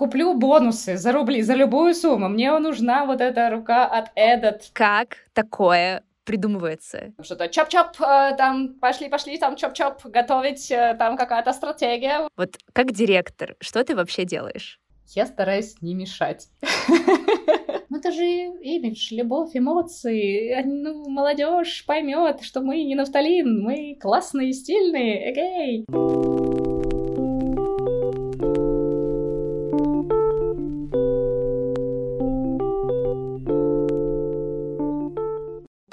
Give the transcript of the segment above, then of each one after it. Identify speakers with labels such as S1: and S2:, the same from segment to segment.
S1: куплю бонусы за рубли, за любую сумму. Мне нужна вот эта рука от Эдот.
S2: Как такое придумывается?
S1: Что-то чоп-чоп, э, там пошли-пошли, там чоп-чоп, готовить, э, там какая-то стратегия.
S2: Вот как директор, что ты вообще делаешь?
S1: Я стараюсь не мешать. Ну это же имидж, любовь, эмоции. Ну, молодежь поймет, что мы не нафталин, мы классные, стильные, эгей.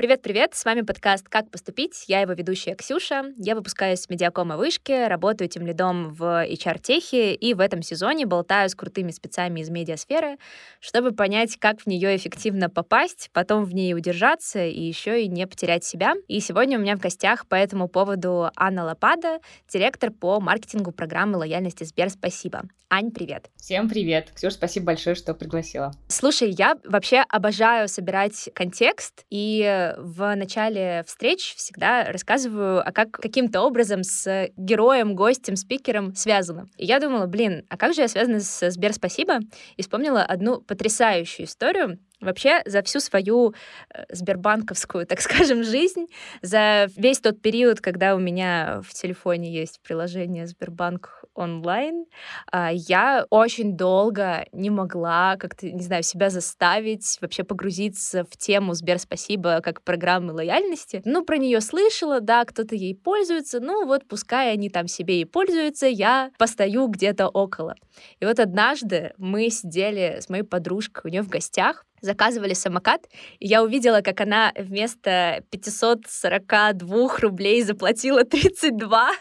S2: Привет-привет, с вами подкаст «Как поступить?». Я его ведущая Ксюша. Я выпускаюсь с медиакома вышки, работаю тем лидом в HR-техе и в этом сезоне болтаю с крутыми спецами из медиасферы, чтобы понять, как в нее эффективно попасть, потом в ней удержаться и еще и не потерять себя. И сегодня у меня в гостях по этому поводу Анна Лопада, директор по маркетингу программы лояльности Сбер. Спасибо. Ань, привет.
S1: Всем привет. Ксюша, спасибо большое, что пригласила.
S2: Слушай, я вообще обожаю собирать контекст и в начале встреч всегда рассказываю, а как каким-то образом с героем, гостем, спикером связано. И я думала, блин, а как же я связана с Сбер Спасибо? И вспомнила одну потрясающую историю, Вообще, за всю свою э, сбербанковскую, так скажем, жизнь, за весь тот период, когда у меня в телефоне есть приложение Сбербанк онлайн, а, я очень долго не могла как-то, не знаю, себя заставить вообще погрузиться в тему Сбер Спасибо как программы лояльности. Ну, про нее слышала, да, кто-то ей пользуется, ну вот пускай они там себе и пользуются, я постою где-то около. И вот однажды мы сидели с моей подружкой у нее в гостях, заказывали самокат, и я увидела, как она вместо 542 рублей заплатила 32.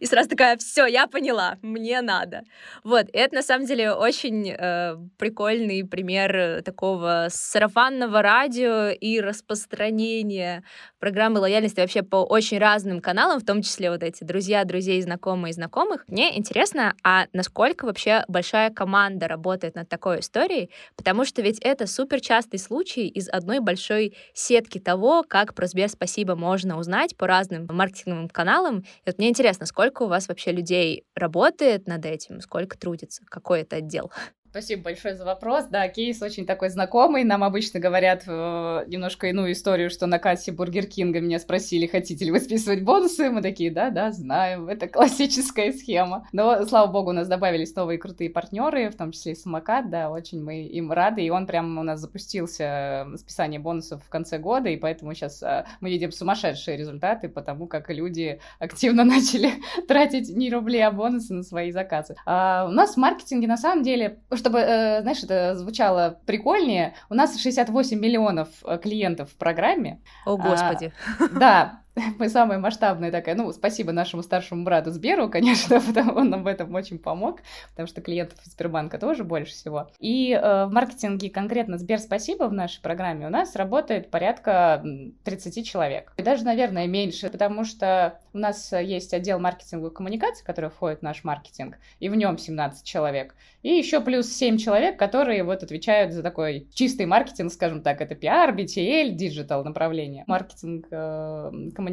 S2: И сразу такая, все, я поняла, мне надо. Вот, и это на самом деле очень э, прикольный пример такого сарафанного радио и распространения программы лояльности вообще по очень разным каналам, в том числе вот эти друзья, друзей, знакомые, знакомых. Мне интересно, а насколько вообще большая команда работает над такой историей, потому что ведь это супер частый случай из одной большой сетки того, как про Сбер спасибо можно узнать по разным маркетинговым каналам. И вот мне интересно, сколько у вас вообще людей работает над этим, сколько трудится, какой это отдел?
S1: Спасибо большое за вопрос. Да, кейс очень такой знакомый. Нам обычно говорят э, немножко иную историю, что на кассе Бургер Кинга меня спросили, хотите ли вы списывать бонусы. Мы такие, да, да, знаем. Это классическая схема. Но, слава богу, у нас добавились новые крутые партнеры, в том числе и Самокат. Да, очень мы им рады. И он прямо у нас запустился э, списание бонусов в конце года, и поэтому сейчас э, мы видим сумасшедшие результаты, потому как люди активно начали тратить не рубли, а бонусы на свои заказы. А у нас в маркетинге на самом деле чтобы, э, знаешь, это звучало прикольнее, у нас 68 миллионов э, клиентов в программе.
S2: О, Господи.
S1: А, да, мы самая масштабная такая. Ну, спасибо нашему старшему брату Сберу, конечно, потому он нам в этом очень помог, потому что клиентов Сбербанка тоже больше всего. И э, в маркетинге конкретно Сбер спасибо в нашей программе у нас работает порядка 30 человек. И даже, наверное, меньше, потому что у нас есть отдел маркетинговой коммуникации, который входит в наш маркетинг, и в нем 17 человек. И еще плюс 7 человек, которые вот отвечают за такой чистый маркетинг, скажем так, это PR, BTL, digital направление. Маркетинг э, коммуникации,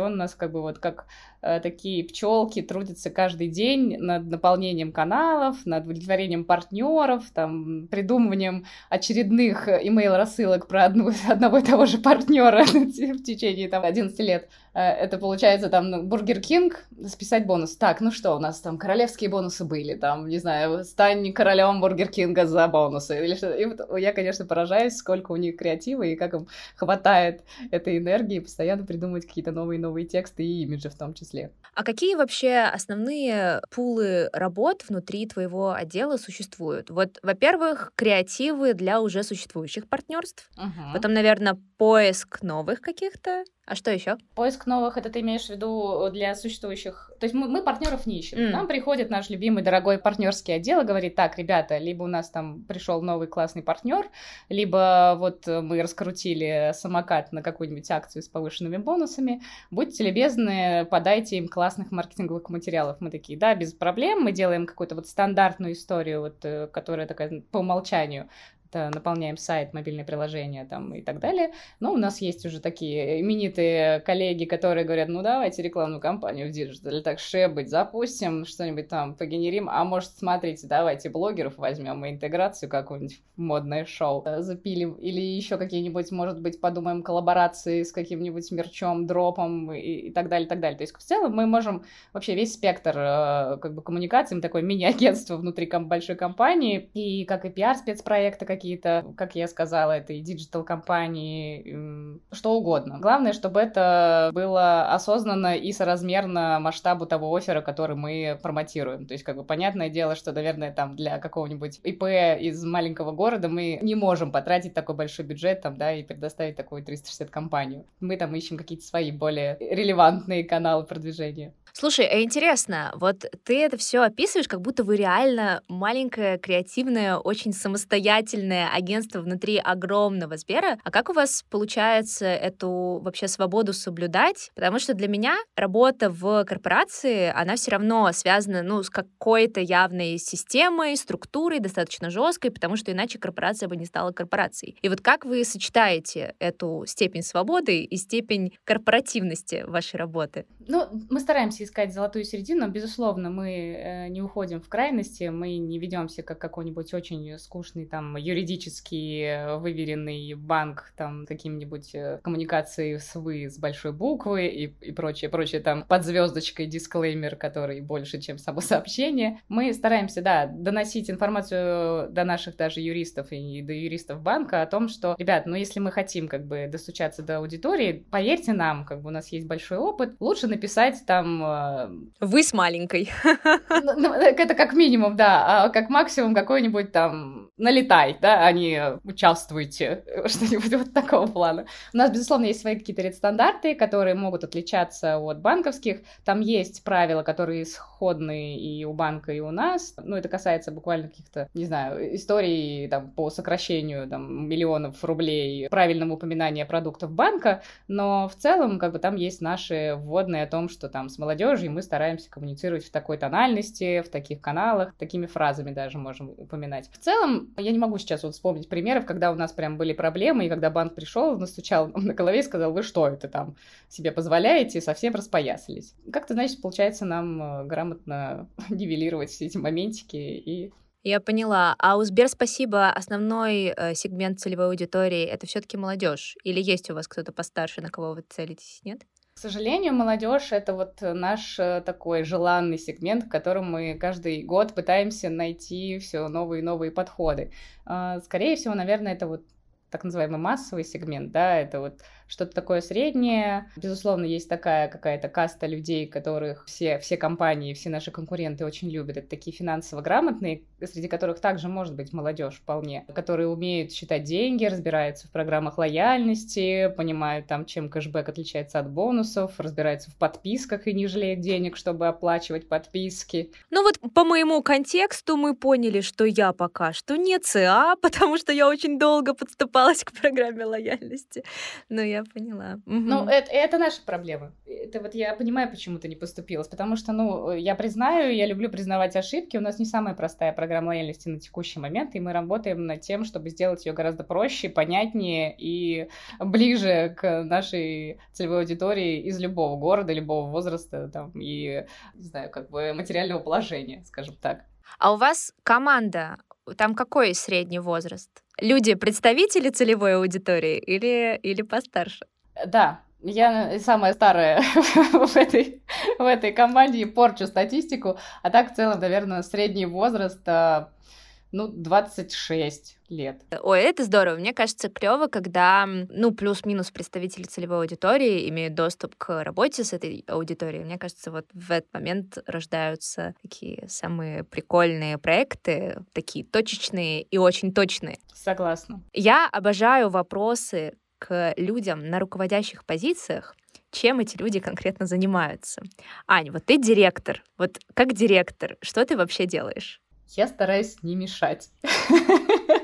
S1: он у нас как бы вот как э, такие пчелки трудятся каждый день над наполнением каналов, над удовлетворением партнеров, там, придумыванием очередных имейл-рассылок про одну, одного и того же партнера в течение там 11 лет. Э, это получается там Бургер Кинг, списать бонус. Так, ну что, у нас там королевские бонусы были, там, не знаю, стань королем Бургер Кинга за бонусы. Или что. И вот я, конечно, поражаюсь, сколько у них креатива и как им хватает этой энергии постоянно придумывать какие-то новые-новые тексты и имиджи в том числе.
S2: А какие вообще основные пулы работ внутри твоего отдела существуют? Вот, во-первых, креативы для уже существующих партнерств.
S1: Угу.
S2: Потом, наверное, поиск новых каких-то. А что еще?
S1: Поиск новых, это ты имеешь в виду для существующих. То есть мы, мы партнеров не ищем. Mm. Нам приходит наш любимый дорогой партнерский отдел и говорит: так, ребята, либо у нас там пришел новый классный партнер, либо вот мы раскрутили самокат на какую-нибудь акцию с повышенными бонусами. Будьте любезны, подайте им классных маркетинговых материалов. Мы такие, да, без проблем. Мы делаем какую-то вот стандартную историю, вот, э, которая такая по умолчанию наполняем сайт, мобильное приложение там и так далее. Но у нас есть уже такие именитые коллеги, которые говорят, ну давайте рекламную кампанию в диджитале, так уж и быть, запустим, что-нибудь там погенерим, а может, смотрите, давайте блогеров возьмем и интеграцию какую-нибудь модное шоу э, запилим, или еще какие-нибудь, может быть, подумаем коллаборации с каким-нибудь мерчом, дропом и, и так далее, и так далее. То есть в целом мы можем вообще весь спектр э, как бы коммуникаций, мы такое мини-агентство внутри большой компании, и как и пиар-спецпроекты какие-то, как я сказала, это и digital-кампании, что угодно. Главное, чтобы это было осознанно и соразмерно масштабу того оффера, который мы промотируем. То есть, как бы, понятное дело, что, наверное, там для какого-нибудь ИП из маленького города мы не можем потратить такой большой бюджет там, да, и предоставить такую 360 компанию. Мы там ищем какие-то свои более релевантные каналы продвижения.
S2: Слушай, а интересно, вот ты это все описываешь, как будто вы реально маленькое, креативное, очень самостоятельное агентство внутри огромного Сбера. А как у вас получается эту вообще свободу соблюдать? Потому что для меня работа в корпорации, она все равно связана, ну, с какой-то явной системой, структурой, достаточно жесткой, потому что иначе корпорация бы не стала корпорацией. И вот как вы сочетаете эту степень свободы и степень корпоративности вашей работы?
S1: Ну, мы стараемся искать золотую середину. Безусловно, мы э, не уходим в крайности, мы не ведемся как какой-нибудь очень скучный там юридически э, выверенный банк там каким-нибудь э, коммуникацией с вы с большой буквы и, и прочее, прочее там под звездочкой дисклеймер, который больше, чем само сообщение. Мы стараемся, да, доносить информацию до наших даже юристов и до юристов банка о том, что, ребят, ну если мы хотим как бы достучаться до аудитории, поверьте нам, как бы у нас есть большой опыт, лучше написать там
S2: Э, Вы с маленькой.
S1: Ну, ну, это как минимум, да. А как максимум какой-нибудь там налетай, да, а не участвуйте, что-нибудь вот такого плана. У нас, безусловно, есть свои какие-то редстандарты, которые могут отличаться от банковских. Там есть правила, которые сходны и у банка, и у нас. Ну, это касается буквально каких-то, не знаю, историй там, по сокращению там, миллионов рублей, правильного упоминания продуктов банка, но в целом, как бы, там есть наши вводные о том, что там с молодежью мы стараемся коммуницировать в такой тональности, в таких каналах, такими фразами даже можем упоминать. В целом, я не могу сейчас вот вспомнить примеров, когда у нас прям были проблемы, и когда банк пришел, настучал на голове и сказал, вы что это там себе позволяете, совсем распоясались. Как-то, значит, получается нам э, грамотно нивелировать все эти моментики и
S2: я поняла. А у Сбер спасибо основной э, сегмент целевой аудитории это все-таки молодежь? Или есть у вас кто-то постарше, на кого вы целитесь? Нет?
S1: К сожалению, молодежь это вот наш э, такой желанный сегмент, в котором мы каждый год пытаемся найти все новые и новые подходы. А, скорее всего, наверное, это вот так называемый массовый сегмент, да, это вот что-то такое среднее. Безусловно, есть такая какая-то каста людей, которых все, все компании, все наши конкуренты очень любят. Это такие финансово грамотные, среди которых также может быть молодежь вполне, которые умеют считать деньги, разбираются в программах лояльности, понимают там, чем кэшбэк отличается от бонусов, разбираются в подписках и не жалеют денег, чтобы оплачивать подписки.
S2: Ну вот по моему контексту мы поняли, что я пока что не ЦА, потому что я очень долго подступалась к программе лояльности. Но я поняла. Угу.
S1: Ну, это, это наша проблема. Это вот я понимаю, почему ты не поступилась, потому что, ну, я признаю, я люблю признавать ошибки. У нас не самая простая программа лояльности на текущий момент, и мы работаем над тем, чтобы сделать ее гораздо проще, понятнее и ближе к нашей целевой аудитории из любого города, любого возраста, там, и, не знаю, как бы материального положения, скажем так.
S2: А у вас команда, там какой средний возраст? люди представители целевой аудитории или, или постарше?
S1: Да, я самая старая в этой, в этой команде порчу статистику, а так в целом, наверное, средний возраст а, ну, 26 лет.
S2: Ой, это здорово. Мне кажется, клево, когда, ну, плюс-минус представители целевой аудитории имеют доступ к работе с этой аудиторией. Мне кажется, вот в этот момент рождаются такие самые прикольные проекты, такие точечные и очень точные.
S1: Согласна.
S2: Я обожаю вопросы к людям на руководящих позициях, чем эти люди конкретно занимаются. Ань, вот ты директор. Вот как директор, что ты вообще делаешь?
S1: Я стараюсь не мешать.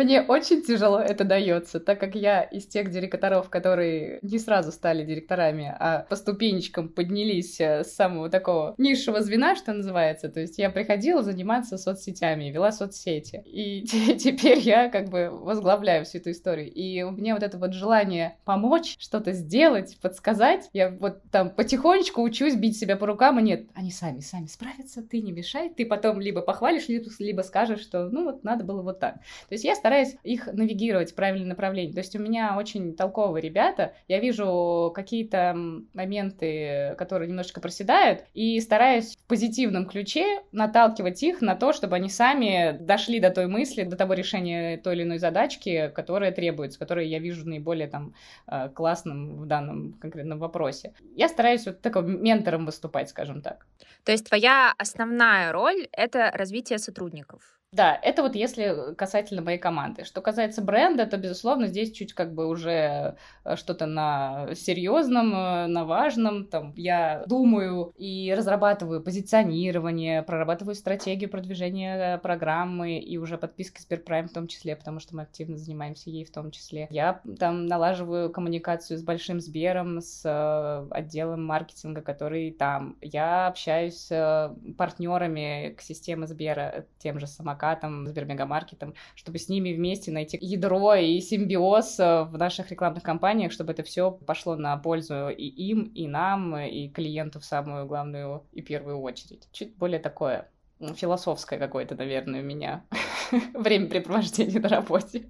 S1: Мне очень тяжело это дается, так как я из тех директоров, которые не сразу стали директорами, а по ступенечкам поднялись э, с самого такого низшего звена, что называется. То есть я приходила заниматься соцсетями, вела соцсети. И теперь я как бы возглавляю всю эту историю. И у меня вот это вот желание помочь, что-то сделать, подсказать. Я вот там потихонечку учусь бить себя по рукам, и нет, они сами, сами справятся, ты не мешай. Ты потом либо похвалишь, либо скажешь, что ну вот надо было вот так. То есть я стараюсь их навигировать в правильное направление. То есть у меня очень толковые ребята, я вижу какие-то моменты, которые немножечко проседают, и стараюсь в позитивном ключе наталкивать их на то, чтобы они сами дошли до той мысли, до того решения той или иной задачки, которая требуется, которая я вижу наиболее там э, классным в данном конкретном вопросе. Я стараюсь вот таким ментором выступать, скажем так.
S2: То есть твоя основная роль — это развитие сотрудников?
S1: Да, это вот если касательно моей команды. Что касается бренда, то, безусловно, здесь чуть как бы уже э, что-то на серьезном, э, на важном. Там я думаю и разрабатываю позиционирование, прорабатываю стратегию продвижения программы и уже подписки Сберпрайм в том числе, потому что мы активно занимаемся ей в том числе. Я там налаживаю коммуникацию с Большим Сбером, с э, отделом маркетинга, который там. Я общаюсь с партнерами к системе Сбера, тем же самокатом самокатом, Сбермегамаркетом, чтобы с ними вместе найти ядро и симбиоз э, в наших рекламных кампаниях, чтобы это все пошло на пользу и им, и нам, и клиенту в самую главную и первую очередь. Чуть более такое философское какое-то, наверное, у меня времяпрепровождение на работе.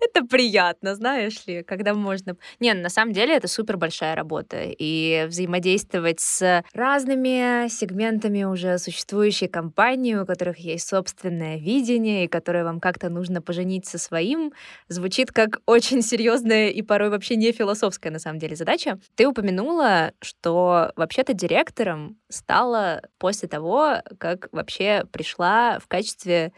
S2: Это приятно, знаешь ли, когда можно... Не, на самом деле это супер большая работа. И взаимодействовать с разными сегментами уже существующей компании, у которых есть собственное видение, и которое вам как-то нужно поженить со своим, звучит как очень серьезная и порой вообще не философская на самом деле задача. Ты упомянула, что вообще-то директором стала после того, как вообще пришла в качестве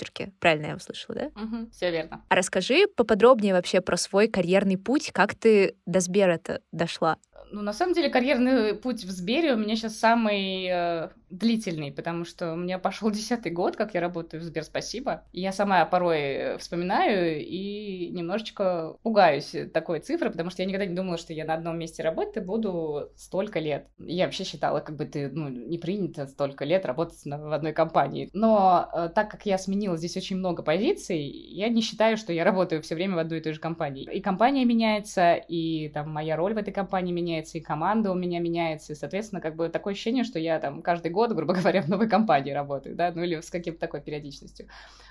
S2: SMM-менеджерки. Правильно я услышала, да?
S1: Угу, все верно.
S2: А расскажи поподробнее вообще про свой карьерный путь, как ты до Сбера-то дошла?
S1: Ну, на самом деле, карьерный путь в Сбере у меня сейчас самый э, длительный, потому что у меня пошел десятый год, как я работаю в Сбер Спасибо. Я сама порой вспоминаю и немножечко пугаюсь такой цифры, потому что я никогда не думала, что я на одном месте работы буду столько лет. Я вообще считала, как бы ты, ну, не принято столько лет работать на, в одной компании. Но э, так как я сменила здесь очень много позиций, я не считаю, что я работаю все время в одной и той же компании. И компания меняется, и там моя роль в этой компании меняется, и команда у меня меняется, и, соответственно, как бы такое ощущение, что я там каждый год год, грубо говоря, в новой компании работаю, да, ну или с каким-то такой периодичностью.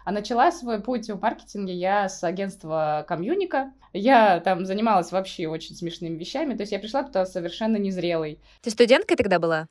S1: А начала свой путь в маркетинге я с агентства Комьюника. Я там занималась вообще очень смешными вещами, то есть я пришла туда совершенно незрелой.
S2: Ты студенткой тогда была?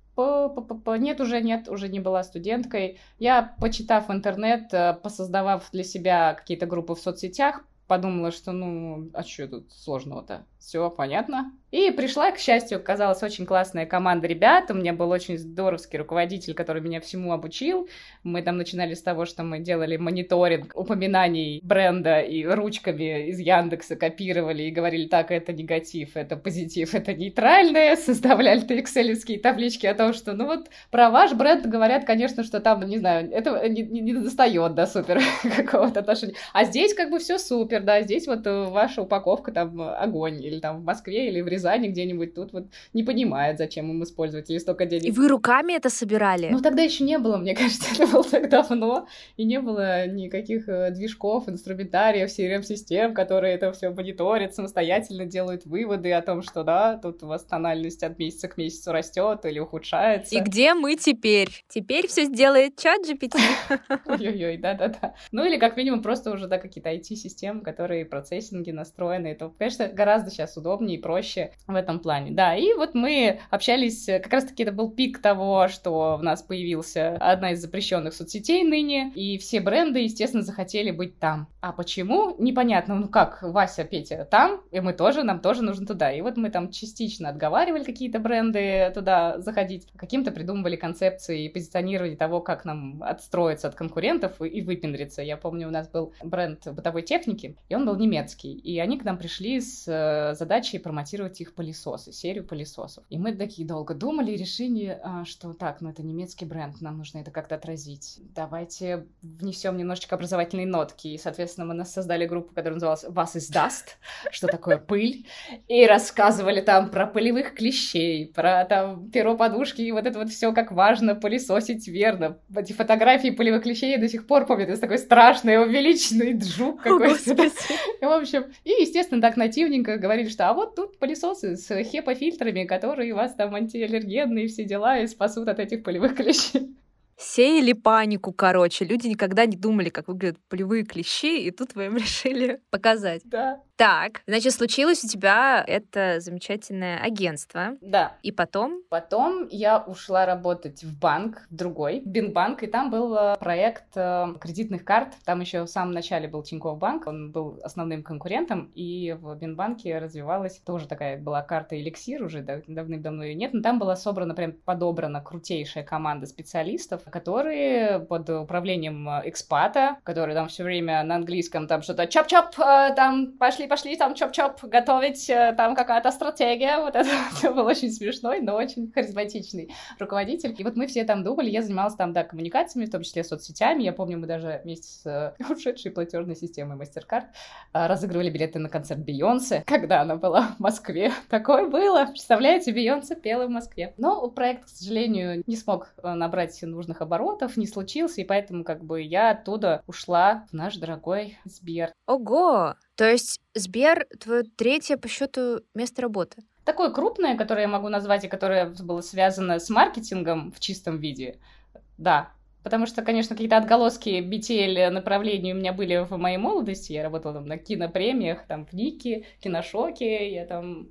S1: Нет, уже нет, уже не была студенткой. Я, почитав интернет, э, посоздавав для себя какие-то группы в соцсетях, подумала, что ну, а что тут сложного-то? Все понятно. И пришла, к счастью, оказалась очень классная команда ребят. У меня был очень здоровский руководитель, который меня всему обучил. Мы там начинали с того, что мы делали мониторинг упоминаний бренда и ручками из Яндекса копировали и говорили, так, это негатив, это позитив, это нейтральное. Составляли экселевские таблички о том, что, ну вот, про ваш бренд говорят, конечно, что там, не знаю, это не, не, не достает до супер какого-то отношения. А здесь как бы все супер, да, здесь вот ваша упаковка там огонь, или там в Москве, или в Рязани где-нибудь тут вот не понимает, зачем им использовать или столько денег.
S2: И вы руками это собирали?
S1: Ну, тогда еще не было, мне кажется, это было так давно, и не было никаких э, движков, инструментариев, CRM-систем, которые это все мониторят, самостоятельно делают выводы о том, что да, тут у вас тональность от месяца к месяцу растет или ухудшается.
S2: И где мы теперь? Теперь все сделает чат GPT.
S1: Ой-ой-ой, да-да-да. Ну или как минимум просто уже, да, какие-то IT-системы, которые процессинги настроены. Это, конечно, гораздо сейчас удобнее и проще в этом плане. Да, и вот мы общались, как раз-таки это был пик того, что у нас появился одна из запрещенных соцсетей ныне, и все бренды, естественно, захотели быть там. А почему? Непонятно. Ну как, Вася, Петя там, и мы тоже, нам тоже нужно туда. И вот мы там частично отговаривали какие-то бренды туда заходить, каким-то придумывали концепции и позиционировали того, как нам отстроиться от конкурентов и, и выпендриться. Я помню, у нас был бренд бытовой техники, и он был немецкий. И они к нам пришли с э, задачей промотировать их пылесосы, серию пылесосов. И мы такие долго думали и решили, а, что так, ну это немецкий бренд, нам нужно это как-то отразить. Давайте внесем немножечко образовательные нотки. И, соответственно, мы нас создали группу, которая называлась «Вас из даст», что такое пыль, и рассказывали там про пылевых клещей, про там перо подушки, и вот это вот все как важно пылесосить верно. Эти фотографии пылевых клещей я до сих пор помню, это такой страшный, увеличенный джук какой-то. В общем, и, естественно, так нативненько говорили, что а вот тут пылесосы с хепофильтрами, которые у вас там антиаллергенные все дела и спасут от этих полевых клещей
S2: сеяли панику, короче. Люди никогда не думали, как выглядят полевые клещи, и тут вы им решили показать.
S1: Да.
S2: Так, значит, случилось у тебя это замечательное агентство.
S1: Да.
S2: И потом?
S1: Потом я ушла работать в банк, в другой, Бинбанк, и там был э, проект э, кредитных карт. Там еще в самом начале был Тинькофф банк, он был основным конкурентом, и в Бинбанке развивалась тоже такая была карта Эликсир, уже давным-давно ее нет, но там была собрана, прям подобрана крутейшая команда специалистов, которые под управлением э, экспата, который там все время на английском там что-то чоп-чоп, там пошли пошли там чоп-чоп готовить, э, там какая-то стратегия, вот это, это был очень смешной, но очень харизматичный руководитель. И вот мы все там думали, я занималась там, да, коммуникациями, в том числе соцсетями, я помню, мы даже вместе с э, ушедшей платежной системой MasterCard э, разыгрывали билеты на концерт Бейонсе, когда она была в Москве. Такое было, представляете, Бейонсе пела в Москве. Но проект, к сожалению, не смог набрать нужных оборотов, не случился, и поэтому как бы я оттуда ушла в наш дорогой Сбер.
S2: Ого! То есть Сбер — твое третье по счету место работы?
S1: Такое крупное, которое я могу назвать, и которое было связано с маркетингом в чистом виде. Да, Потому что, конечно, какие-то отголоски BTL направлений у меня были в моей молодости. Я работала там на кинопремиях, там в Нике, киношоке, я там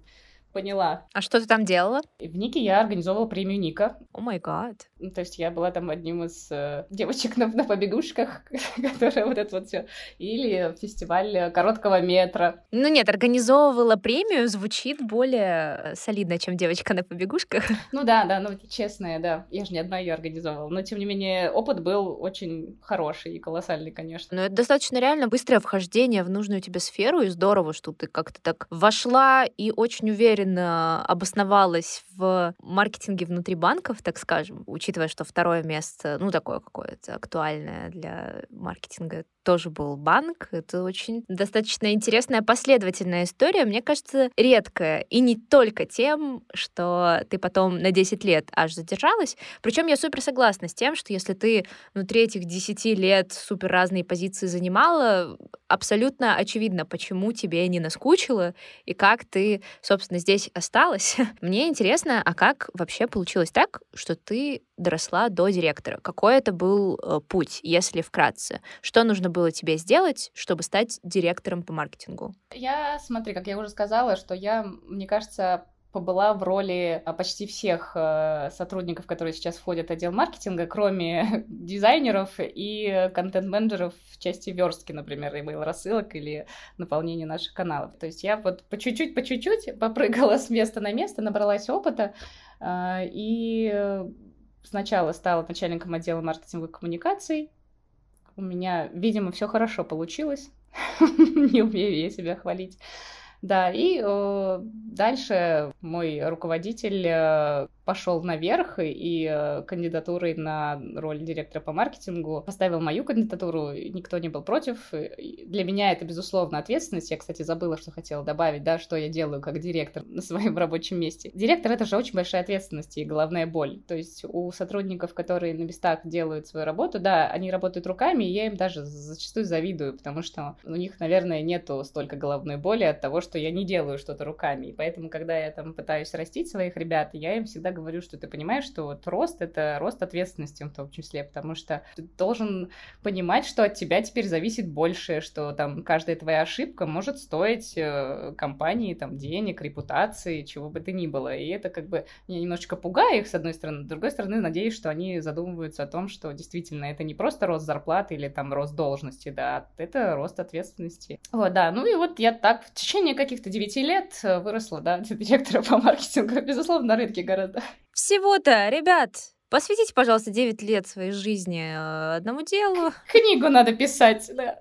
S1: поняла.
S2: А что ты там делала?
S1: В Нике я организовывала премию Ника.
S2: О май гад.
S1: То есть я была там одним из э, девочек на, на побегушках, которая вот это вот все. Или фестиваль короткого метра.
S2: Ну нет, организовывала премию звучит более солидно, чем девочка на побегушках.
S1: Ну да, да, ну честная, да. Я же не одна ее организовывала. Но тем не менее, опыт был очень хороший и колоссальный, конечно.
S2: Но это достаточно реально быстрое вхождение в нужную тебе сферу, и здорово, что ты как-то так вошла и очень уверенно уверенно обосновалась в маркетинге внутри банков, так скажем, учитывая, что второе место, ну, такое какое-то актуальное для маркетинга, тоже был банк. Это очень достаточно интересная последовательная история. Мне кажется, редкая. И не только тем, что ты потом на 10 лет аж задержалась. Причем я супер согласна с тем, что если ты внутри этих 10 лет супер разные позиции занимала, абсолютно очевидно, почему тебе не наскучило и как ты, собственно, здесь осталась. Мне интересно, а как вообще получилось так, что ты доросла до директора? Какой это был э, путь, если вкратце? Что нужно было тебе сделать, чтобы стать директором по маркетингу?
S1: Я, смотри, как я уже сказала, что я, мне кажется, побыла в роли а, почти всех э, сотрудников, которые сейчас входят в отдел маркетинга, кроме дизайнеров и контент-менеджеров в части верстки, например, email рассылок или наполнения наших каналов. То есть я вот по чуть-чуть, по чуть-чуть попрыгала с места на место, набралась опыта э, и сначала стала начальником отдела маркетинговых коммуникаций. У меня, видимо, все хорошо получилось. Не умею я себя хвалить. Да, и э, дальше мой руководитель э, пошел наверх и э, кандидатурой на роль директора по маркетингу поставил мою кандидатуру, никто не был против. Для меня это, безусловно, ответственность. Я, кстати, забыла, что хотела добавить, да, что я делаю как директор на своем рабочем месте. Директор — это же очень большая ответственность и головная боль. То есть у сотрудников, которые на местах делают свою работу, да, они работают руками, и я им даже зачастую завидую, потому что у них, наверное, нету столько головной боли от того, что я не делаю что-то руками. И поэтому, когда я там пытаюсь растить своих ребят, я им всегда говорю, что ты понимаешь, что вот рост — это рост ответственности в том числе, потому что ты должен понимать, что от тебя теперь зависит больше, что там каждая твоя ошибка может стоить э, компании там денег, репутации, чего бы то ни было. И это как бы меня немножечко пугает их, с одной стороны. С другой стороны, надеюсь, что они задумываются о том, что действительно это не просто рост зарплаты или там рост должности, да, это рост ответственности. Вот, да, ну и вот я так в течение каких-то девяти лет э, выросла, да, директора по маркетингу, безусловно, на рынке гораздо.
S2: Всего-то, ребят, посвятите, пожалуйста, 9 лет своей жизни э, одному делу.
S1: Книгу надо писать, да.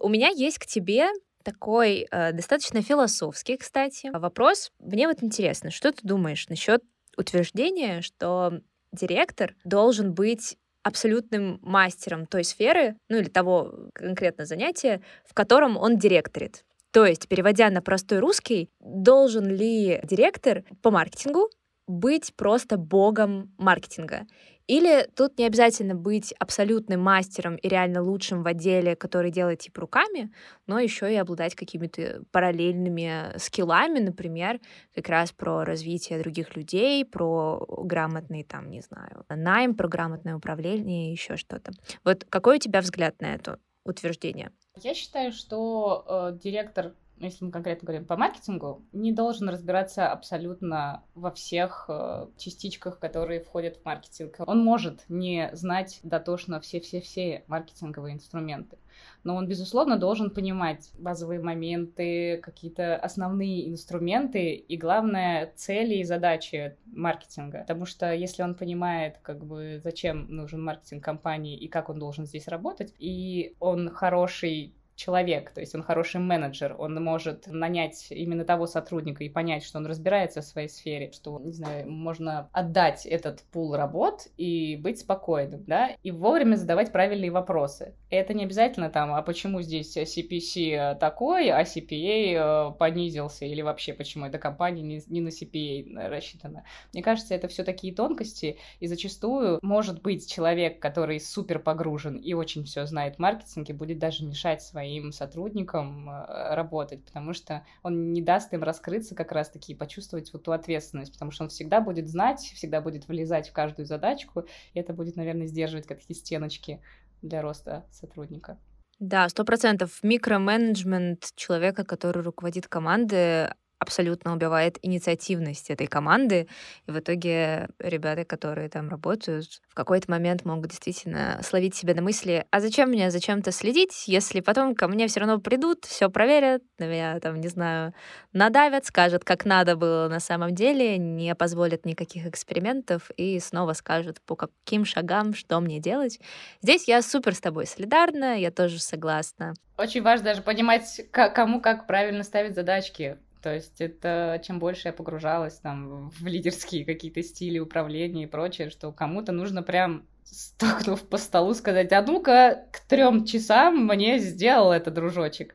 S2: У меня есть к тебе такой э, достаточно философский, кстати, вопрос. Мне вот интересно, что ты думаешь насчет утверждения, что директор должен быть абсолютным мастером той сферы, ну или того конкретно занятия, в котором он директорит. То есть, переводя на простой русский, должен ли директор по маркетингу быть просто богом маркетинга? Или тут не обязательно быть абсолютным мастером и реально лучшим в отделе, который делает типа руками, но еще и обладать какими-то параллельными скиллами, например, как раз про развитие других людей, про грамотный там, не знаю, найм, про грамотное управление, еще что-то. Вот какой у тебя взгляд на это утверждение?
S1: Я считаю, что э, директор если мы конкретно говорим по маркетингу, не должен разбираться абсолютно во всех э, частичках, которые входят в маркетинг. Он может не знать дотошно все-все-все маркетинговые инструменты, но он, безусловно, должен понимать базовые моменты, какие-то основные инструменты и, главное, цели и задачи маркетинга. Потому что если он понимает, как бы, зачем нужен маркетинг компании и как он должен здесь работать, и он хороший человек, то есть он хороший менеджер, он может нанять именно того сотрудника и понять, что он разбирается в своей сфере, что, не знаю, можно отдать этот пул работ и быть спокойным, да, и вовремя задавать правильные вопросы. Это не обязательно там, а почему здесь CPC такой, а CPA э, понизился, или вообще почему эта компания не, на CPA рассчитана. Мне кажется, это все такие тонкости, и зачастую может быть человек, который супер погружен и очень все знает в маркетинге, будет даже мешать своей своим сотрудникам э, работать, потому что он не даст им раскрыться как раз-таки и почувствовать вот ту ответственность, потому что он всегда будет знать, всегда будет влезать в каждую задачку, и это будет, наверное, сдерживать какие стеночки для роста сотрудника.
S2: Да, сто процентов. Микроменеджмент человека, который руководит командой, абсолютно убивает инициативность этой команды. И в итоге ребята, которые там работают, в какой-то момент могут действительно словить себя на мысли, а зачем мне зачем-то следить, если потом ко мне все равно придут, все проверят, на меня там, не знаю, надавят, скажут, как надо было на самом деле, не позволят никаких экспериментов и снова скажут, по каким шагам, что мне делать. Здесь я супер с тобой солидарна, я тоже согласна.
S1: Очень важно даже понимать, кому как правильно ставить задачки. То есть это чем больше я погружалась там в лидерские какие-то стили управления и прочее, что кому-то нужно прям стукнув по столу сказать, а ну-ка к трем часам мне сделал это дружочек.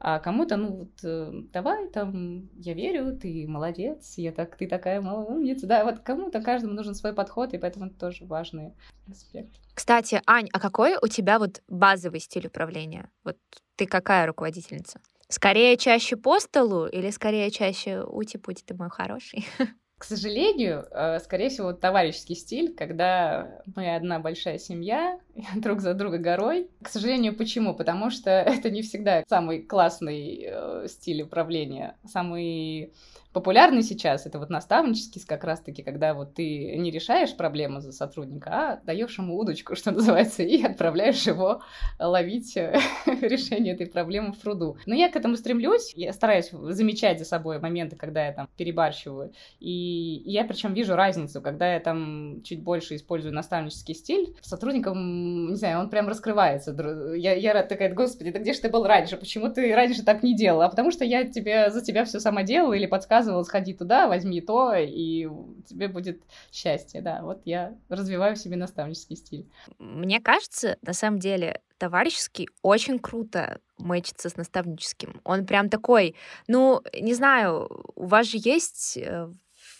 S1: А кому-то, ну вот, э, давай там, я верю, ты молодец, я так, ты такая умница. Да, вот кому-то каждому нужен свой подход, и поэтому это тоже важный аспект.
S2: Кстати, Ань, а какой у тебя вот базовый стиль управления? Вот ты какая руководительница? Скорее чаще по столу или скорее чаще ути-пути, ты мой хороший?
S1: К сожалению, э, скорее всего, товарищеский стиль, когда мы одна большая семья, друг за друга горой. К сожалению, почему? Потому что это не всегда самый классный э, стиль управления. Самый популярный сейчас это вот наставнический, как раз-таки, когда вот ты не решаешь проблему за сотрудника, а даешь ему удочку, что называется, и отправляешь его ловить э, решение этой проблемы в труду. Но я к этому стремлюсь, я стараюсь замечать за собой моменты, когда я там перебарщиваю, и я причем вижу разницу, когда я там чуть больше использую наставнический стиль, сотрудникам, не знаю, он прям раскрывается. Я, я такая, господи, да где же ты был раньше? Почему ты раньше так не делал? А потому что я тебе, за тебя все сама делала или подсказывала сходи туда, возьми то, и тебе будет счастье, да. Вот я развиваю в себе наставнический стиль.
S2: Мне кажется, на самом деле, товарищеский очень круто мэчится с наставническим. Он прям такой, ну, не знаю, у вас же есть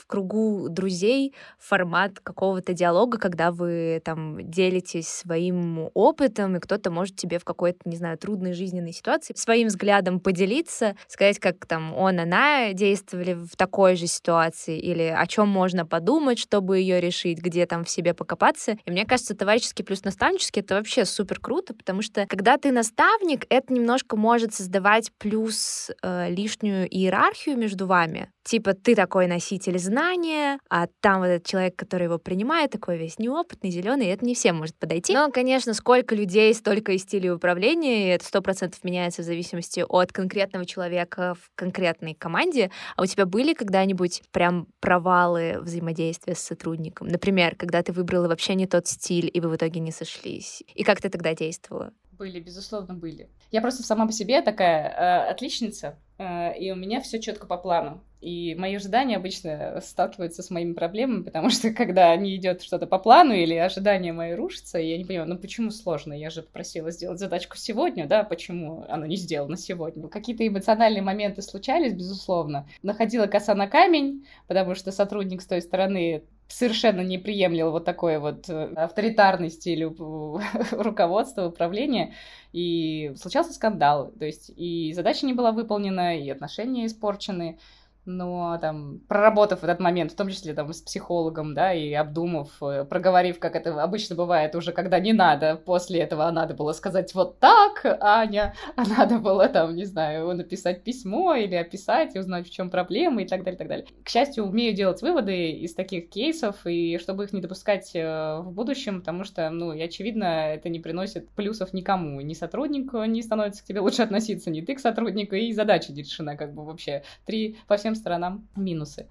S2: кругу друзей формат какого-то диалога, когда вы там делитесь своим опытом, и кто-то может тебе в какой-то, не знаю, трудной жизненной ситуации своим взглядом поделиться, сказать, как там он, она действовали в такой же ситуации, или о чем можно подумать, чтобы ее решить, где там в себе покопаться. И мне кажется, товарищеский плюс наставнический — это вообще супер круто, потому что когда ты наставник, это немножко может создавать плюс э, лишнюю иерархию между вами. Типа ты такой носитель знания, а там вот этот человек, который его принимает, такой весь неопытный, зеленый, это не всем может подойти. Но, конечно, сколько людей, столько и стилей управления, и это сто процентов меняется в зависимости от конкретного человека в конкретной команде. А у тебя были когда-нибудь прям провалы взаимодействия с сотрудником? Например, когда ты выбрала вообще не тот стиль, и вы в итоге не сошлись. И как ты тогда действовала?
S1: Были, безусловно, были. Я просто сама по себе такая э, отличница, э, и у меня все четко по плану. И мои ожидания обычно сталкиваются с моими проблемами, потому что когда не идет что-то по плану или ожидания мои рушатся, я не понимаю, ну почему сложно? Я же попросила сделать задачку сегодня, да, почему она не сделана сегодня? Какие-то эмоциональные моменты случались, безусловно. Находила коса на камень, потому что сотрудник с той стороны совершенно не приемлил вот такой вот э, авторитарный стиль руководства, управления, и случался скандал, то есть и задача не была выполнена, и отношения испорчены, но там, проработав этот момент, в том числе там с психологом, да, и обдумав, э, проговорив, как это обычно бывает уже, когда не надо, после этого надо было сказать вот так, Аня, а надо было там, не знаю, написать письмо или описать и узнать, в чем проблема и так далее, и так далее. К счастью, умею делать выводы из таких кейсов, и чтобы их не допускать э, в будущем, потому что, ну, и очевидно, это не приносит плюсов никому. Ни сотруднику не становится к тебе лучше относиться, ни ты к сотруднику, и задача не решена, как бы вообще. Три по всем сторонам минусы.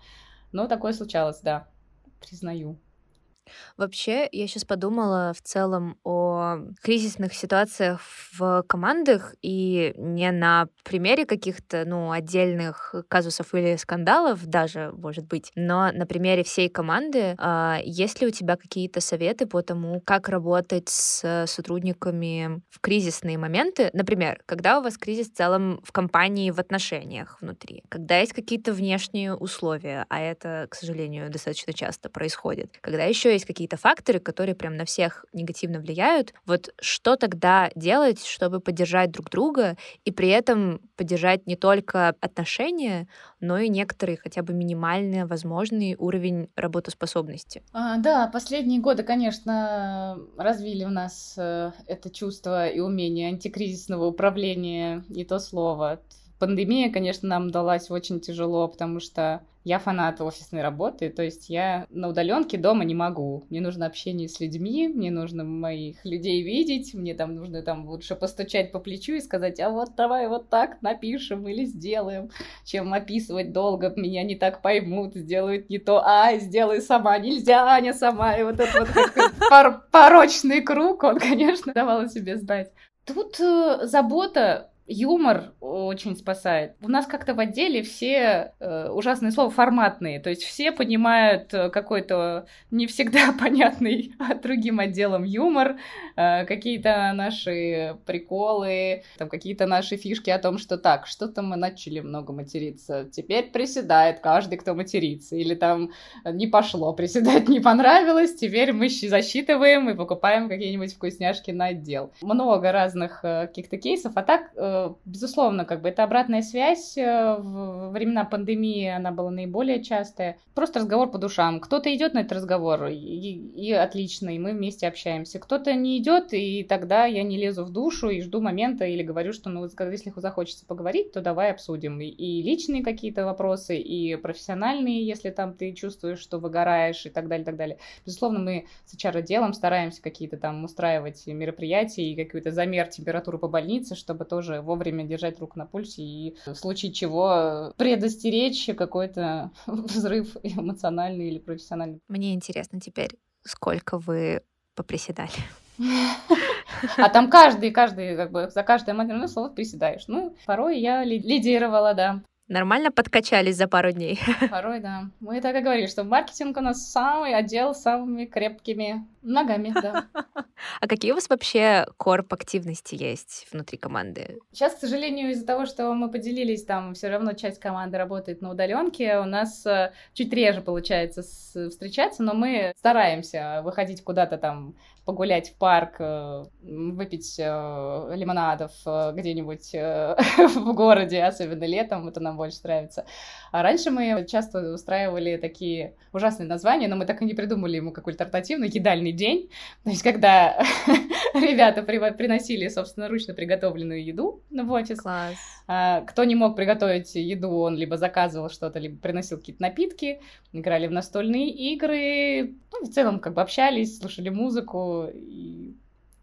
S1: Но такое случалось, да, признаю.
S2: Вообще, я сейчас подумала в целом о кризисных ситуациях в командах и не на примере каких-то, ну, отдельных казусов или скандалов даже, может быть, но на примере всей команды. А, есть ли у тебя какие-то советы по тому, как работать с сотрудниками в кризисные моменты? Например, когда у вас кризис в целом в компании в отношениях внутри, когда есть какие-то внешние условия, а это, к сожалению, достаточно часто происходит, когда еще есть какие-то факторы, которые прям на всех негативно влияют. Вот что тогда делать, чтобы поддержать друг друга и при этом поддержать не только отношения, но и некоторый хотя бы минимальный возможный уровень работоспособности?
S1: А, да, последние годы, конечно, развили у нас э, это чувство и умение антикризисного управления, не то слово. Пандемия, конечно, нам далась очень тяжело, потому что я фанат офисной работы, то есть я на удаленке дома не могу. Мне нужно общение с людьми, мне нужно моих людей видеть, мне там нужно там лучше постучать по плечу и сказать, а вот давай вот так напишем или сделаем, чем описывать долго, меня не так поймут, сделают не то, а, сделай сама, нельзя, Аня сама, и вот этот вот пор порочный круг, он, конечно, давал себе знать. Тут э, забота юмор очень спасает. У нас как-то в отделе все, э, ужасное слово, форматные. То есть все понимают э, какой-то не всегда понятный другим отделам юмор, э, какие-то наши приколы, там какие-то наши фишки о том, что так, что-то мы начали много материться. Теперь приседает каждый, кто матерится. Или там не пошло, приседать не понравилось, теперь мы засчитываем и покупаем какие-нибудь вкусняшки на отдел. Много разных каких-то кейсов, а так безусловно, как бы это обратная связь. Э, в времена пандемии она была наиболее частая. Просто разговор по душам. Кто-то идет на этот разговор, и, и отлично, и мы вместе общаемся. Кто-то не идет, и тогда я не лезу в душу и жду момента или говорю, что ну, если захочется поговорить, то давай обсудим. И, и личные какие-то вопросы, и профессиональные, если там ты чувствуешь, что выгораешь, и так далее, и так далее. Безусловно, мы с HR-отделом стараемся какие-то там устраивать мероприятия и какой-то замер температуры по больнице, чтобы тоже вовремя держать руку на пульсе и в случае чего предостеречь какой-то взрыв эмоциональный или профессиональный.
S2: Мне интересно теперь, сколько вы поприседали?
S1: А там каждый, каждый, как бы, за каждое матерное слово приседаешь. Ну, порой я лидировала, да.
S2: Нормально подкачались за пару дней.
S1: Порой, да. Мы так и говорили, что маркетинг у нас самый отдел с самыми крепкими ногами, да.
S2: А какие у вас вообще корп активности есть внутри команды?
S1: Сейчас, к сожалению, из-за того, что мы поделились, там все равно часть команды работает на удаленке, у нас э, чуть реже получается встречаться, но мы стараемся выходить куда-то там погулять в парк, э, выпить э, лимонадов где-нибудь в городе, особенно летом, это нам больше нравится. А раньше мы часто устраивали такие ужасные названия, но мы так и не придумали ему какой-то альтернативный едальный день. То есть, когда ребята приносили собственноручно приготовленную еду в офис,
S2: Класс.
S1: А, кто не мог приготовить еду, он либо заказывал что-то, либо приносил какие-то напитки, играли в настольные игры, ну, в целом как бы общались, слушали музыку и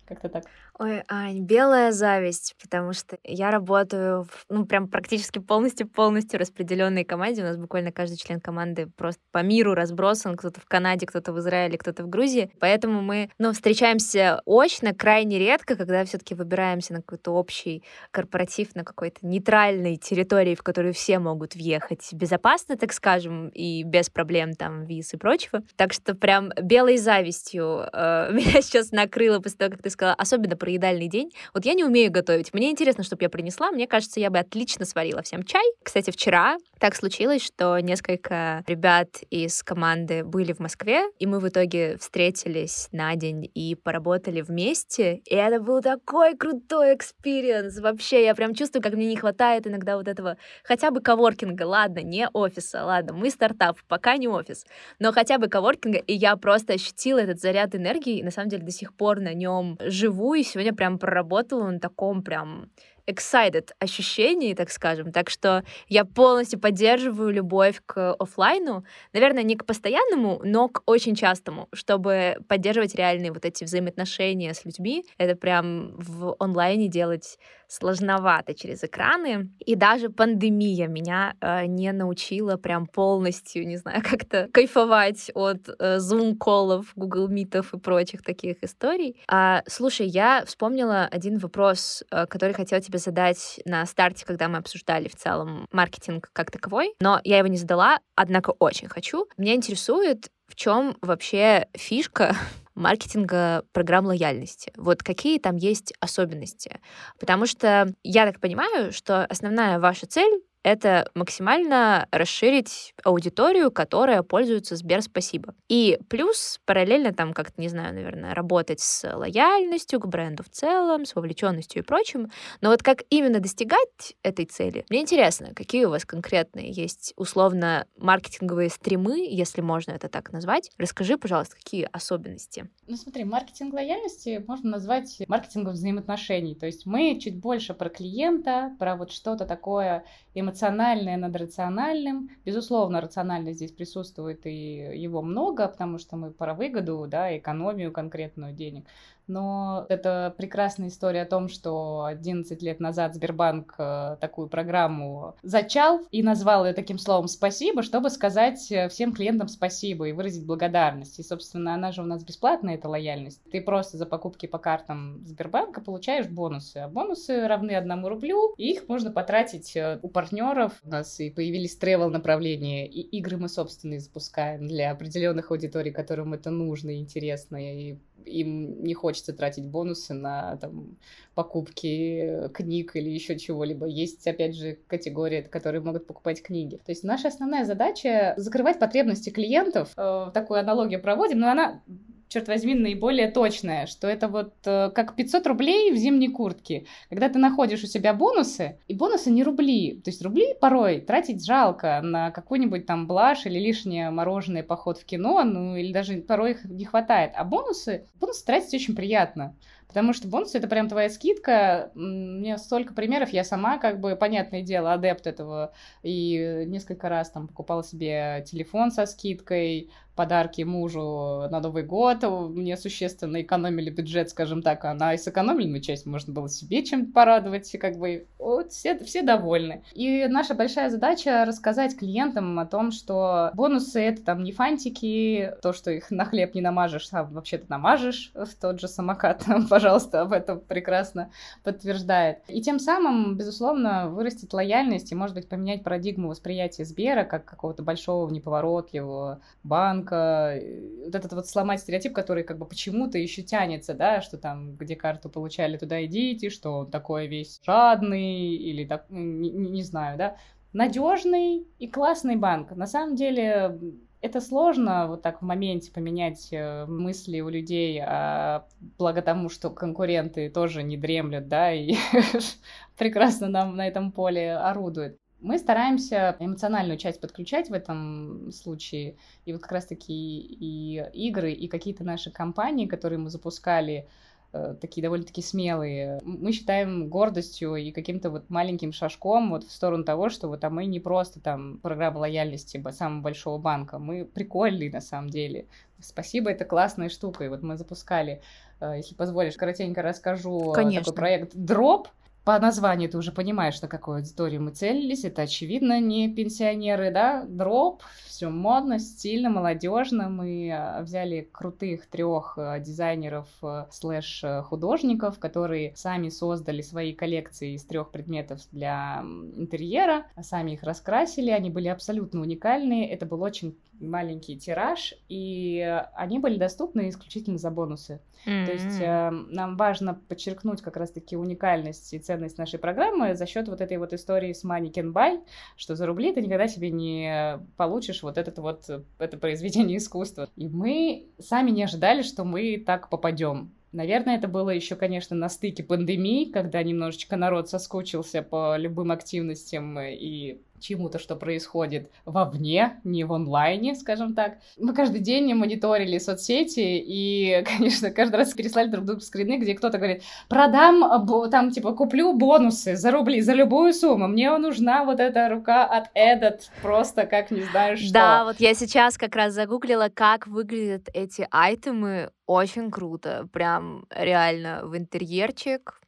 S1: как-то так.
S2: Ой, Ань, белая зависть, потому что я работаю, в, ну, прям практически полностью-полностью распределенной команде. У нас буквально каждый член команды просто по миру разбросан. Кто-то в Канаде, кто-то в Израиле, кто-то в Грузии. Поэтому мы, ну, встречаемся очно крайне редко, когда все таки выбираемся на какой-то общий корпоратив, на какой-то нейтральной территории, в которую все могут въехать безопасно, так скажем, и без проблем там виз и прочего. Так что прям белой завистью э, меня сейчас накрыло после того, как ты сказала, особенно про едальный день. Вот я не умею готовить. Мне интересно, чтобы я принесла. Мне кажется, я бы отлично сварила всем чай. Кстати, вчера так случилось, что несколько ребят из команды были в Москве, и мы в итоге встретились на день и поработали вместе. И это был такой крутой experience. Вообще, я прям чувствую, как мне не хватает иногда вот этого хотя бы коворкинга. Ладно, не офиса, ладно, мы стартап, пока не офис, но хотя бы коворкинга, и я просто ощутила этот заряд энергии, и на самом деле до сих пор на нем живу, и сегодня прям проработала на таком прям excited ощущений, так скажем. Так что я полностью поддерживаю любовь к офлайну. Наверное, не к постоянному, но к очень частому, чтобы поддерживать реальные вот эти взаимоотношения с людьми. Это прям в онлайне делать сложновато через экраны. И даже пандемия меня э, не научила прям полностью, не знаю, как-то кайфовать от э, Zoom-коллов, Google Митов и прочих таких историй. А, слушай, я вспомнила один вопрос, э, который хотела тебе задать на старте, когда мы обсуждали в целом маркетинг как таковой, но я его не задала, однако очень хочу. Меня интересует, в чем вообще фишка маркетинга программ лояльности. Вот какие там есть особенности? Потому что я так понимаю, что основная ваша цель это максимально расширить аудиторию, которая пользуется Сбер Спасибо. И плюс параллельно там как-то, не знаю, наверное, работать с лояльностью к бренду в целом, с вовлеченностью и прочим. Но вот как именно достигать этой цели, мне интересно, какие у вас конкретные есть условно маркетинговые стримы, если можно это так назвать. Расскажи, пожалуйста, какие особенности?
S1: Ну смотри, маркетинг лояльности можно назвать маркетингом взаимоотношений. То есть мы чуть больше про клиента, про вот что-то такое над рациональным. Безусловно, рациональность здесь присутствует и его много, потому что мы про выгоду, да, экономию конкретную денег. Но это прекрасная история о том, что 11 лет назад Сбербанк э, такую программу зачал и назвал ее таким словом «спасибо», чтобы сказать э, всем клиентам спасибо и выразить благодарность. И, собственно, она же у нас бесплатная, эта лояльность. Ты просто за покупки по картам Сбербанка получаешь бонусы. А бонусы равны одному рублю, и их можно потратить э, у партнеров. У нас и появились travel направления, и игры мы собственные запускаем для определенных аудиторий, которым это нужно и интересно, и им не хочется тратить бонусы на там, покупки книг или еще чего-либо. Есть, опять же, категории, которые могут покупать книги. То есть наша основная задача закрывать потребности клиентов. Э, такую аналогию проводим, но она черт возьми, наиболее точное, что это вот э, как 500 рублей в зимней куртке. Когда ты находишь у себя бонусы, и бонусы не рубли. То есть рубли порой тратить жалко на какой-нибудь там блаш или лишнее мороженое, поход в кино, ну или даже порой их не хватает. А бонусы, бонусы тратить очень приятно. Потому что бонусы это прям твоя скидка. Меня столько примеров, я сама, как бы, понятное дело, адепт этого. И несколько раз там покупала себе телефон со скидкой, подарки мужу на Новый год. Мне существенно экономили бюджет, скажем так, а на сэкономленную часть можно было себе чем-то порадовать, как бы вот все, все довольны. И наша большая задача рассказать клиентам о том, что бонусы это там не фантики, то, что их на хлеб не намажешь, а вообще-то намажешь в тот же самокат, пожалуйста, об этом прекрасно подтверждает. И тем самым, безусловно, вырастить лояльность и, может быть, поменять парадигму восприятия Сбера как какого-то большого неповоротливого банка, вот этот вот сломать стереотип, который как бы почему-то еще тянется, да, что там, где карту получали, туда идите, что он такой весь жадный или так, не, не знаю, да, надежный и классный банк. На самом деле это сложно вот так в моменте поменять э, мысли у людей, а благо тому, что конкуренты тоже не дремлют, да, и прекрасно нам на этом поле орудуют. Мы стараемся эмоциональную часть подключать в этом случае. И вот как раз-таки и игры, и какие-то наши компании, которые мы запускали, такие довольно-таки смелые. Мы считаем гордостью и каким-то вот маленьким шажком вот в сторону того, что вот а мы не просто там программа лояльности самого большого банка, мы прикольные на самом деле. Спасибо, это классная штука. И вот мы запускали, э, если позволишь, коротенько расскажу
S2: Конечно.
S1: такой проект Drop, по названию ты уже понимаешь, на какую аудиторию мы целились. Это, очевидно, не пенсионеры, да? Дроп, все модно, стильно, молодежно. Мы а, взяли крутых трех а, дизайнеров а, slash художников, которые сами создали свои коллекции из трех предметов для интерьера, сами их раскрасили. Они были абсолютно уникальные. Это был очень маленький тираж, и они были доступны исключительно за бонусы. Mm-hmm. То есть э, нам важно подчеркнуть как раз-таки уникальность и ценность нашей программы за счет вот этой вот истории с Money Can Buy, что за рубли ты никогда себе не получишь вот этот вот это произведение искусства. И мы сами не ожидали, что мы так попадем. Наверное, это было еще, конечно, на стыке пандемии, когда немножечко народ соскучился по любым активностям и чему-то, что происходит вовне, не в онлайне, скажем так. Мы каждый день мониторили соцсети и, конечно, каждый раз переслали друг другу скрины, где кто-то говорит, продам, там, типа, куплю бонусы за рубли, за любую сумму, мне нужна вот эта рука от Эдот, просто как не знаю что.
S2: Да, вот я сейчас как раз загуглила, как выглядят эти айтемы, очень круто, прям реально в интерьерчик,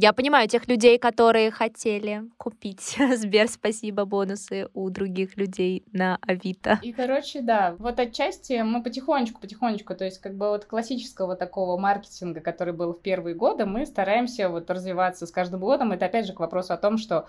S2: я понимаю тех людей, которые хотели купить Сбер спасибо бонусы у других людей на Авито.
S1: И, короче, да, вот отчасти мы потихонечку, потихонечку, то есть как бы вот классического такого маркетинга, который был в первые годы, мы стараемся вот развиваться с каждым годом. Это опять же к вопросу о том, что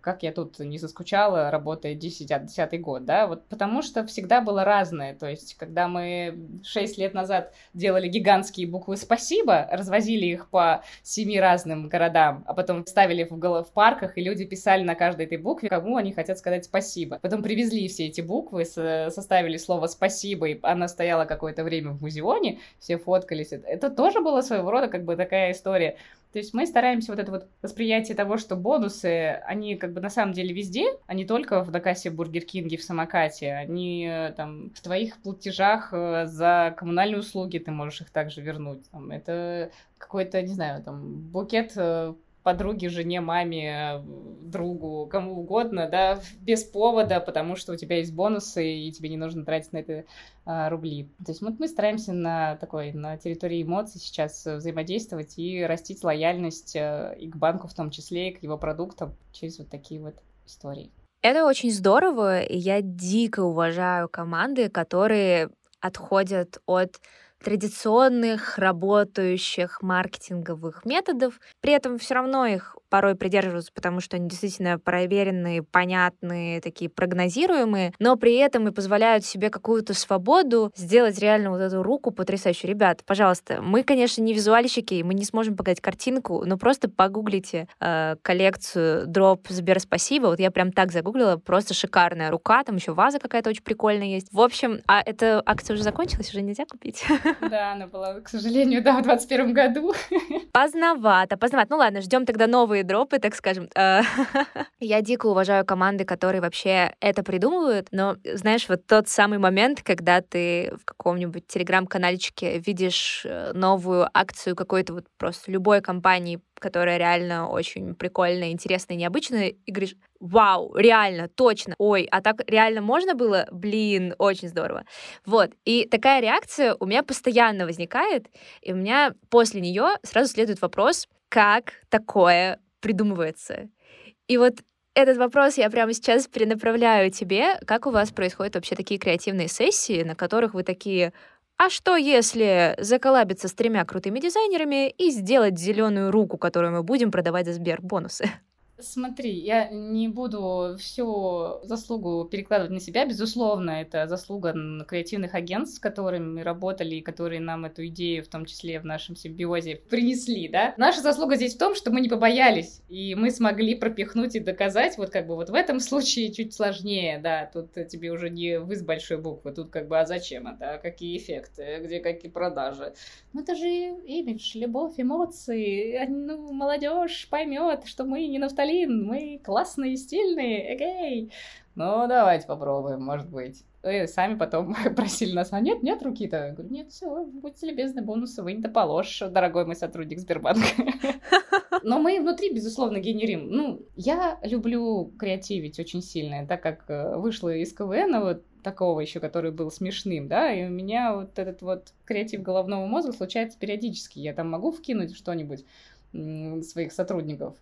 S1: как я тут не заскучала, работая 10, 10 год, да, вот потому что всегда было разное. То есть когда мы 6 лет назад делали гигантские буквы «Спасибо», развозили их по семи разным разным городам, а потом ставили в, в парках, и люди писали на каждой этой букве, кому они хотят сказать спасибо. Потом привезли все эти буквы, составили слово спасибо, и она стояла какое-то время в музеоне, все фоткались. Это тоже было своего рода как бы такая история. То есть мы стараемся вот это вот восприятие того, что бонусы, они как бы на самом деле везде, а не только в докассе Бургер Кинге в самокате, они э, там в твоих платежах э, за коммунальные услуги ты можешь их также вернуть. Там, это какой-то, не знаю, там букет э, подруге, жене, маме, другу, кому угодно, да, без повода, потому что у тебя есть бонусы, и тебе не нужно тратить на это а, рубли. То есть вот мы стараемся на такой, на территории эмоций сейчас взаимодействовать и растить лояльность э, и к банку в том числе, и к его продуктам через вот такие вот истории.
S2: Это очень здорово, и я дико уважаю команды, которые отходят от традиционных работающих маркетинговых методов. При этом все равно их порой придерживаются, потому что они действительно проверенные, понятные, такие прогнозируемые, но при этом и позволяют себе какую-то свободу сделать реально вот эту руку потрясающую. Ребят, пожалуйста, мы, конечно, не визуальщики, мы не сможем показать картинку, но просто погуглите э, коллекцию Drop Сбер Спасибо. Вот я прям так загуглила, просто шикарная рука, там еще ваза какая-то очень прикольная есть. В общем, а эта акция уже закончилась, уже нельзя купить?
S1: Да, она была, к сожалению, да, в 2021 году.
S2: Поздновато, поздновато. Ну ладно, ждем тогда новые дропы, так скажем. Э, я дико уважаю команды, которые вообще это придумывают, но, знаешь, вот тот самый момент, когда ты в каком-нибудь телеграм-канальчике видишь э, новую акцию какой-то вот просто любой компании, которая реально очень прикольная, интересная, необычная, и говоришь, вау, реально, точно, ой, а так реально можно было? Блин, очень здорово. Вот, и такая реакция у меня постоянно возникает, и у меня после нее сразу следует вопрос, как такое придумывается. И вот этот вопрос я прямо сейчас перенаправляю тебе. Как у вас происходят вообще такие креативные сессии, на которых вы такие, а что если заколабиться с тремя крутыми дизайнерами и сделать зеленую руку, которую мы будем продавать за Сбер бонусы?
S1: Смотри, я не буду всю заслугу перекладывать на себя. Безусловно, это заслуга креативных агентств, с которыми мы работали и которые нам эту идею, в том числе в нашем симбиозе, принесли, да. Наша заслуга здесь в том, что мы не побоялись, и мы смогли пропихнуть и доказать, вот как бы вот в этом случае чуть сложнее, да, тут тебе уже не вы с большой буквы, тут как бы, а зачем это, а какие эффекты, где какие продажи. Ну это же имидж, любовь, эмоции, ну, молодежь поймет, что мы не на втором нафталин, мы классные, стильные, эгей. Ну, давайте попробуем, может быть. И сами потом просили нас, а нет, нет руки-то? Я говорю, нет, все, будьте любезны, бонусы вы не доположь, дорогой мой сотрудник Сбербанка. Но мы внутри, безусловно, генерим. Ну, я люблю креативить очень сильно, так как э, вышла из КВН, вот такого еще, который был смешным, да, и у меня вот этот вот креатив головного мозга случается периодически. Я там могу вкинуть что-нибудь своих сотрудников,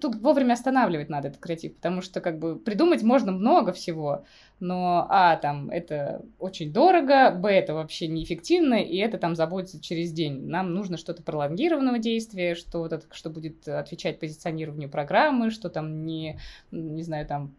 S1: Тут вовремя останавливать надо этот креатив, потому что как бы придумать можно много всего, но а, там, это очень дорого, б, это вообще неэффективно, и это там забудется через день. Нам нужно что-то пролонгированного действия, что, вот это, что будет отвечать позиционированию программы, что там не, не знаю, там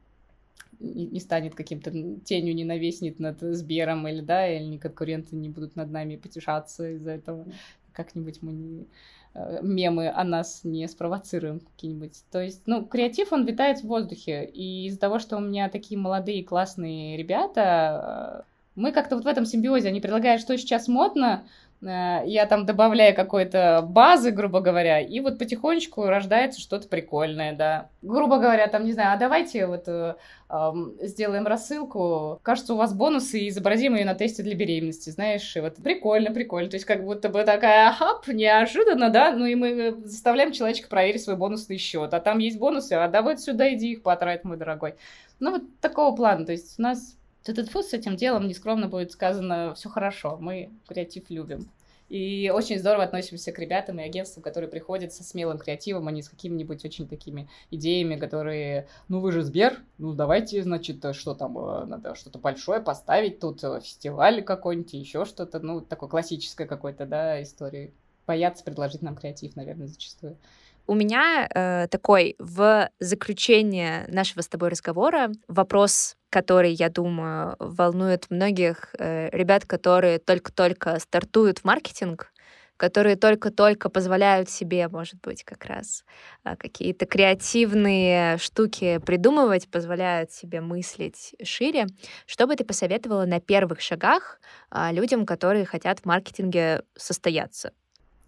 S1: не станет каким-то тенью, не навеснет над Сбером, или, да, или конкуренты не будут над нами потешаться из-за этого. Как-нибудь мы не Э, мемы о нас не спровоцируем какие-нибудь. То есть, ну, креатив, он витает в воздухе. И из-за того, что у меня такие молодые классные ребята, э, мы как-то вот в этом симбиозе, они предлагают, что сейчас модно, я там добавляю какой-то базы, грубо говоря, и вот потихонечку рождается что-то прикольное, да. Грубо говоря, там, не знаю, а давайте вот э, э, сделаем рассылку, кажется, у вас бонусы, и изобразим ее на тесте для беременности, знаешь, и вот прикольно, прикольно, то есть как будто бы такая, хап, неожиданно, да, ну и мы заставляем человечка проверить свой бонусный счет, а там есть бонусы, а давай сюда иди их потрать, мой дорогой. Ну вот такого плана, то есть у нас этот фу с этим делом нескромно будет сказано все хорошо, мы креатив любим. И очень здорово относимся к ребятам и агентствам, которые приходят со смелым креативом, а не с какими-нибудь очень такими идеями, которые, ну вы же Сбер, ну давайте, значит, что там, э, надо что-то большое поставить, тут э, фестиваль какой-нибудь, еще что-то, ну, такой классической какой-то, да, истории. Боятся предложить нам креатив, наверное, зачастую.
S2: У меня э, такой в заключение нашего с тобой разговора вопрос, который, я думаю, волнует многих э, ребят, которые только-только стартуют в маркетинг, которые только-только позволяют себе, может быть, как раз э, какие-то креативные штуки придумывать, позволяют себе мыслить шире. Что бы ты посоветовала на первых шагах э, людям, которые хотят в маркетинге состояться?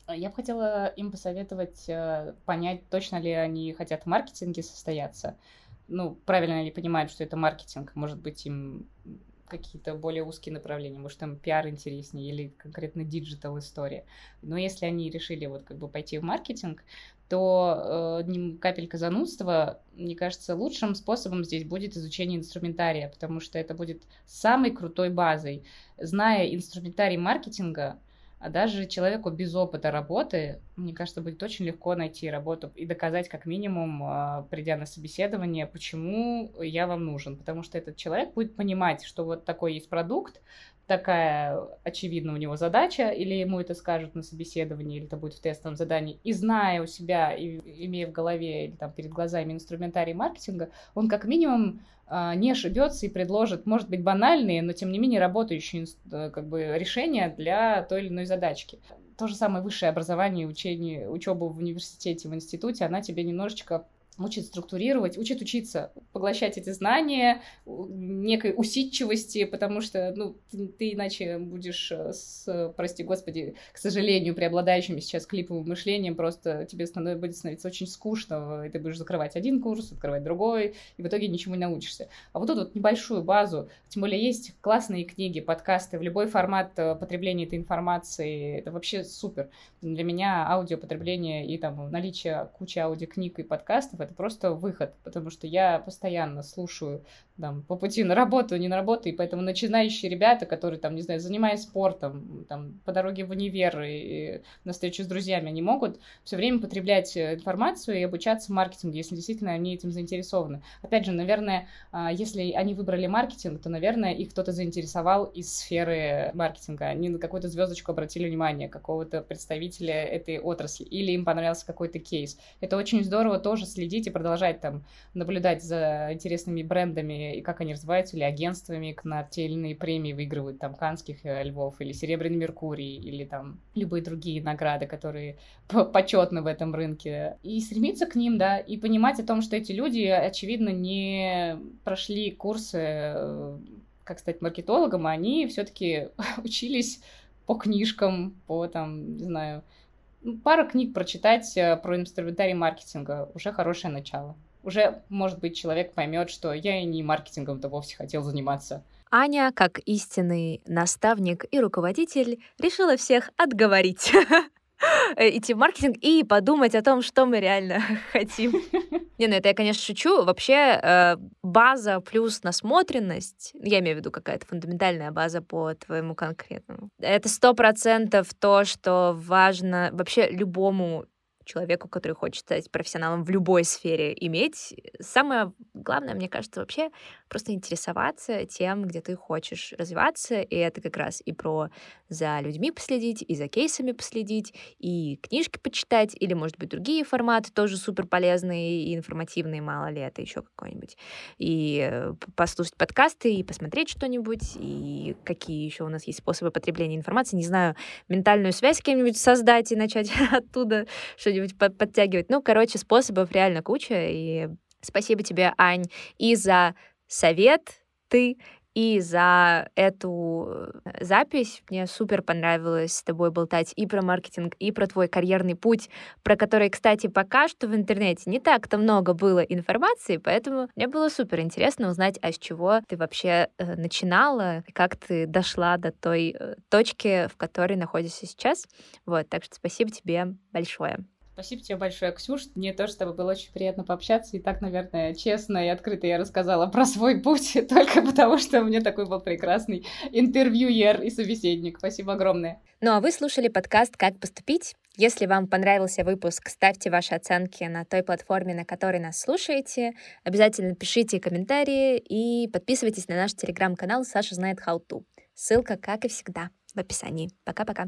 S1: Я бы хотела им посоветовать э, понять, точно ли они хотят в маркетинге состояться. Ну, правильно ли понимают, что это маркетинг. Может быть, им какие-то более узкие направления, может, там пиар интереснее или конкретно digital история. Но если они решили вот как бы пойти в маркетинг, то э, капелька занудства, мне кажется, лучшим способом здесь будет изучение инструментария, потому что это будет самой крутой базой. Зная инструментарий маркетинга, а даже человеку без опыта работы, мне кажется, будет очень легко найти работу и доказать как минимум, а, придя на собеседование, почему я вам нужен. Потому что этот человек будет понимать, что вот такой есть продукт, такая очевидна у него задача, или ему это скажут на собеседовании, или это будет в тестовом задании, и зная у себя, и имея в голове или там перед глазами инструментарий маркетинга, он как минимум а, не ошибется и предложит, может быть, банальные, но тем не менее работающие э, как бы, решения для той или иной задачки. То же самое высшее образование, учение, учеба в университете, в институте, она тебе немножечко учит структурировать, учит учиться поглощать эти знания, некой усидчивости, потому что, ну, ты, ты иначе будешь э, с, прости господи, к сожалению, преобладающим сейчас клиповым мышлением, просто тебе становится, будет становиться очень скучно, и ты будешь закрывать один курс, открывать другой, и в итоге ничему не научишься. А вот тут вот небольшую базу, тем более есть классные книги, подкасты, в любой формат э, потребления этой информации, это вообще супер. Для меня аудиопотребление и там наличие кучи аудиокниг и подкастов это просто выход, потому что я постоянно слушаю там, по пути на работу, не на работу, и поэтому начинающие ребята, которые, там, не знаю, занимаясь спортом, там, по дороге в универ и, и на встречу с друзьями, они могут все время потреблять э, информацию и обучаться маркетингу, если действительно они этим заинтересованы. Опять же, наверное, а, если они выбрали маркетинг, то, наверное, их кто-то заинтересовал из сферы маркетинга. Они на какую-то звездочку обратили внимание, какого-то представителя этой отрасли, или им понравился какой-то кейс. Это очень здорово тоже следить и продолжать там наблюдать за интересными брендами и как они развиваются, или агентствами на те или иные премии выигрывают, там, Канских э, львов, или Серебряный Меркурий, или там любые другие награды, которые почетны в этом рынке. И стремиться к ним, да, и понимать о том, что эти люди, очевидно, не прошли курсы, э, как стать маркетологом, а они все-таки учились по книжкам, по там, не знаю, пара книг прочитать э, про инструментарий маркетинга уже хорошее начало. уже, может быть, человек поймет, что я и не маркетингом-то вовсе хотел заниматься.
S2: Аня, как истинный наставник и руководитель, решила всех отговорить идти в маркетинг и подумать о том, что мы реально хотим. Не, ну это я, конечно, шучу. Вообще э, база плюс насмотренность, я имею в виду какая-то фундаментальная база по твоему конкретному. Это сто процентов то, что важно вообще любому человеку, который хочет стать профессионалом в любой сфере, иметь. Самое главное, мне кажется, вообще просто интересоваться тем, где ты хочешь развиваться, и это как раз и про за людьми последить, и за кейсами последить, и книжки почитать, или, может быть, другие форматы тоже супер полезные и информативные, мало ли, это еще какой-нибудь. И э, послушать подкасты, и посмотреть что-нибудь, и какие еще у нас есть способы потребления информации. Не знаю, ментальную связь с кем-нибудь создать и начать оттуда что-нибудь подтягивать. Ну, короче, способов реально куча, и спасибо тебе, Ань, и за совет ты и за эту э, запись. Мне супер понравилось с тобой болтать и про маркетинг, и про твой карьерный путь, про который, кстати, пока что в интернете не так-то много было информации, поэтому мне было супер интересно узнать, а с чего ты вообще э, начинала, как ты дошла до той э, точки, в которой находишься сейчас. Вот, так что спасибо тебе большое.
S1: Спасибо тебе большое, Ксюш. Мне тоже с тобой было очень приятно пообщаться. И так, наверное, честно и открыто я рассказала про свой путь, только потому что у меня такой был прекрасный интервьюер и собеседник. Спасибо огромное.
S2: Ну а вы слушали подкаст «Как поступить?». Если вам понравился выпуск, ставьте ваши оценки на той платформе, на которой нас слушаете. Обязательно пишите комментарии и подписывайтесь на наш телеграм-канал «Саша знает how to». Ссылка, как и всегда, в описании. Пока-пока.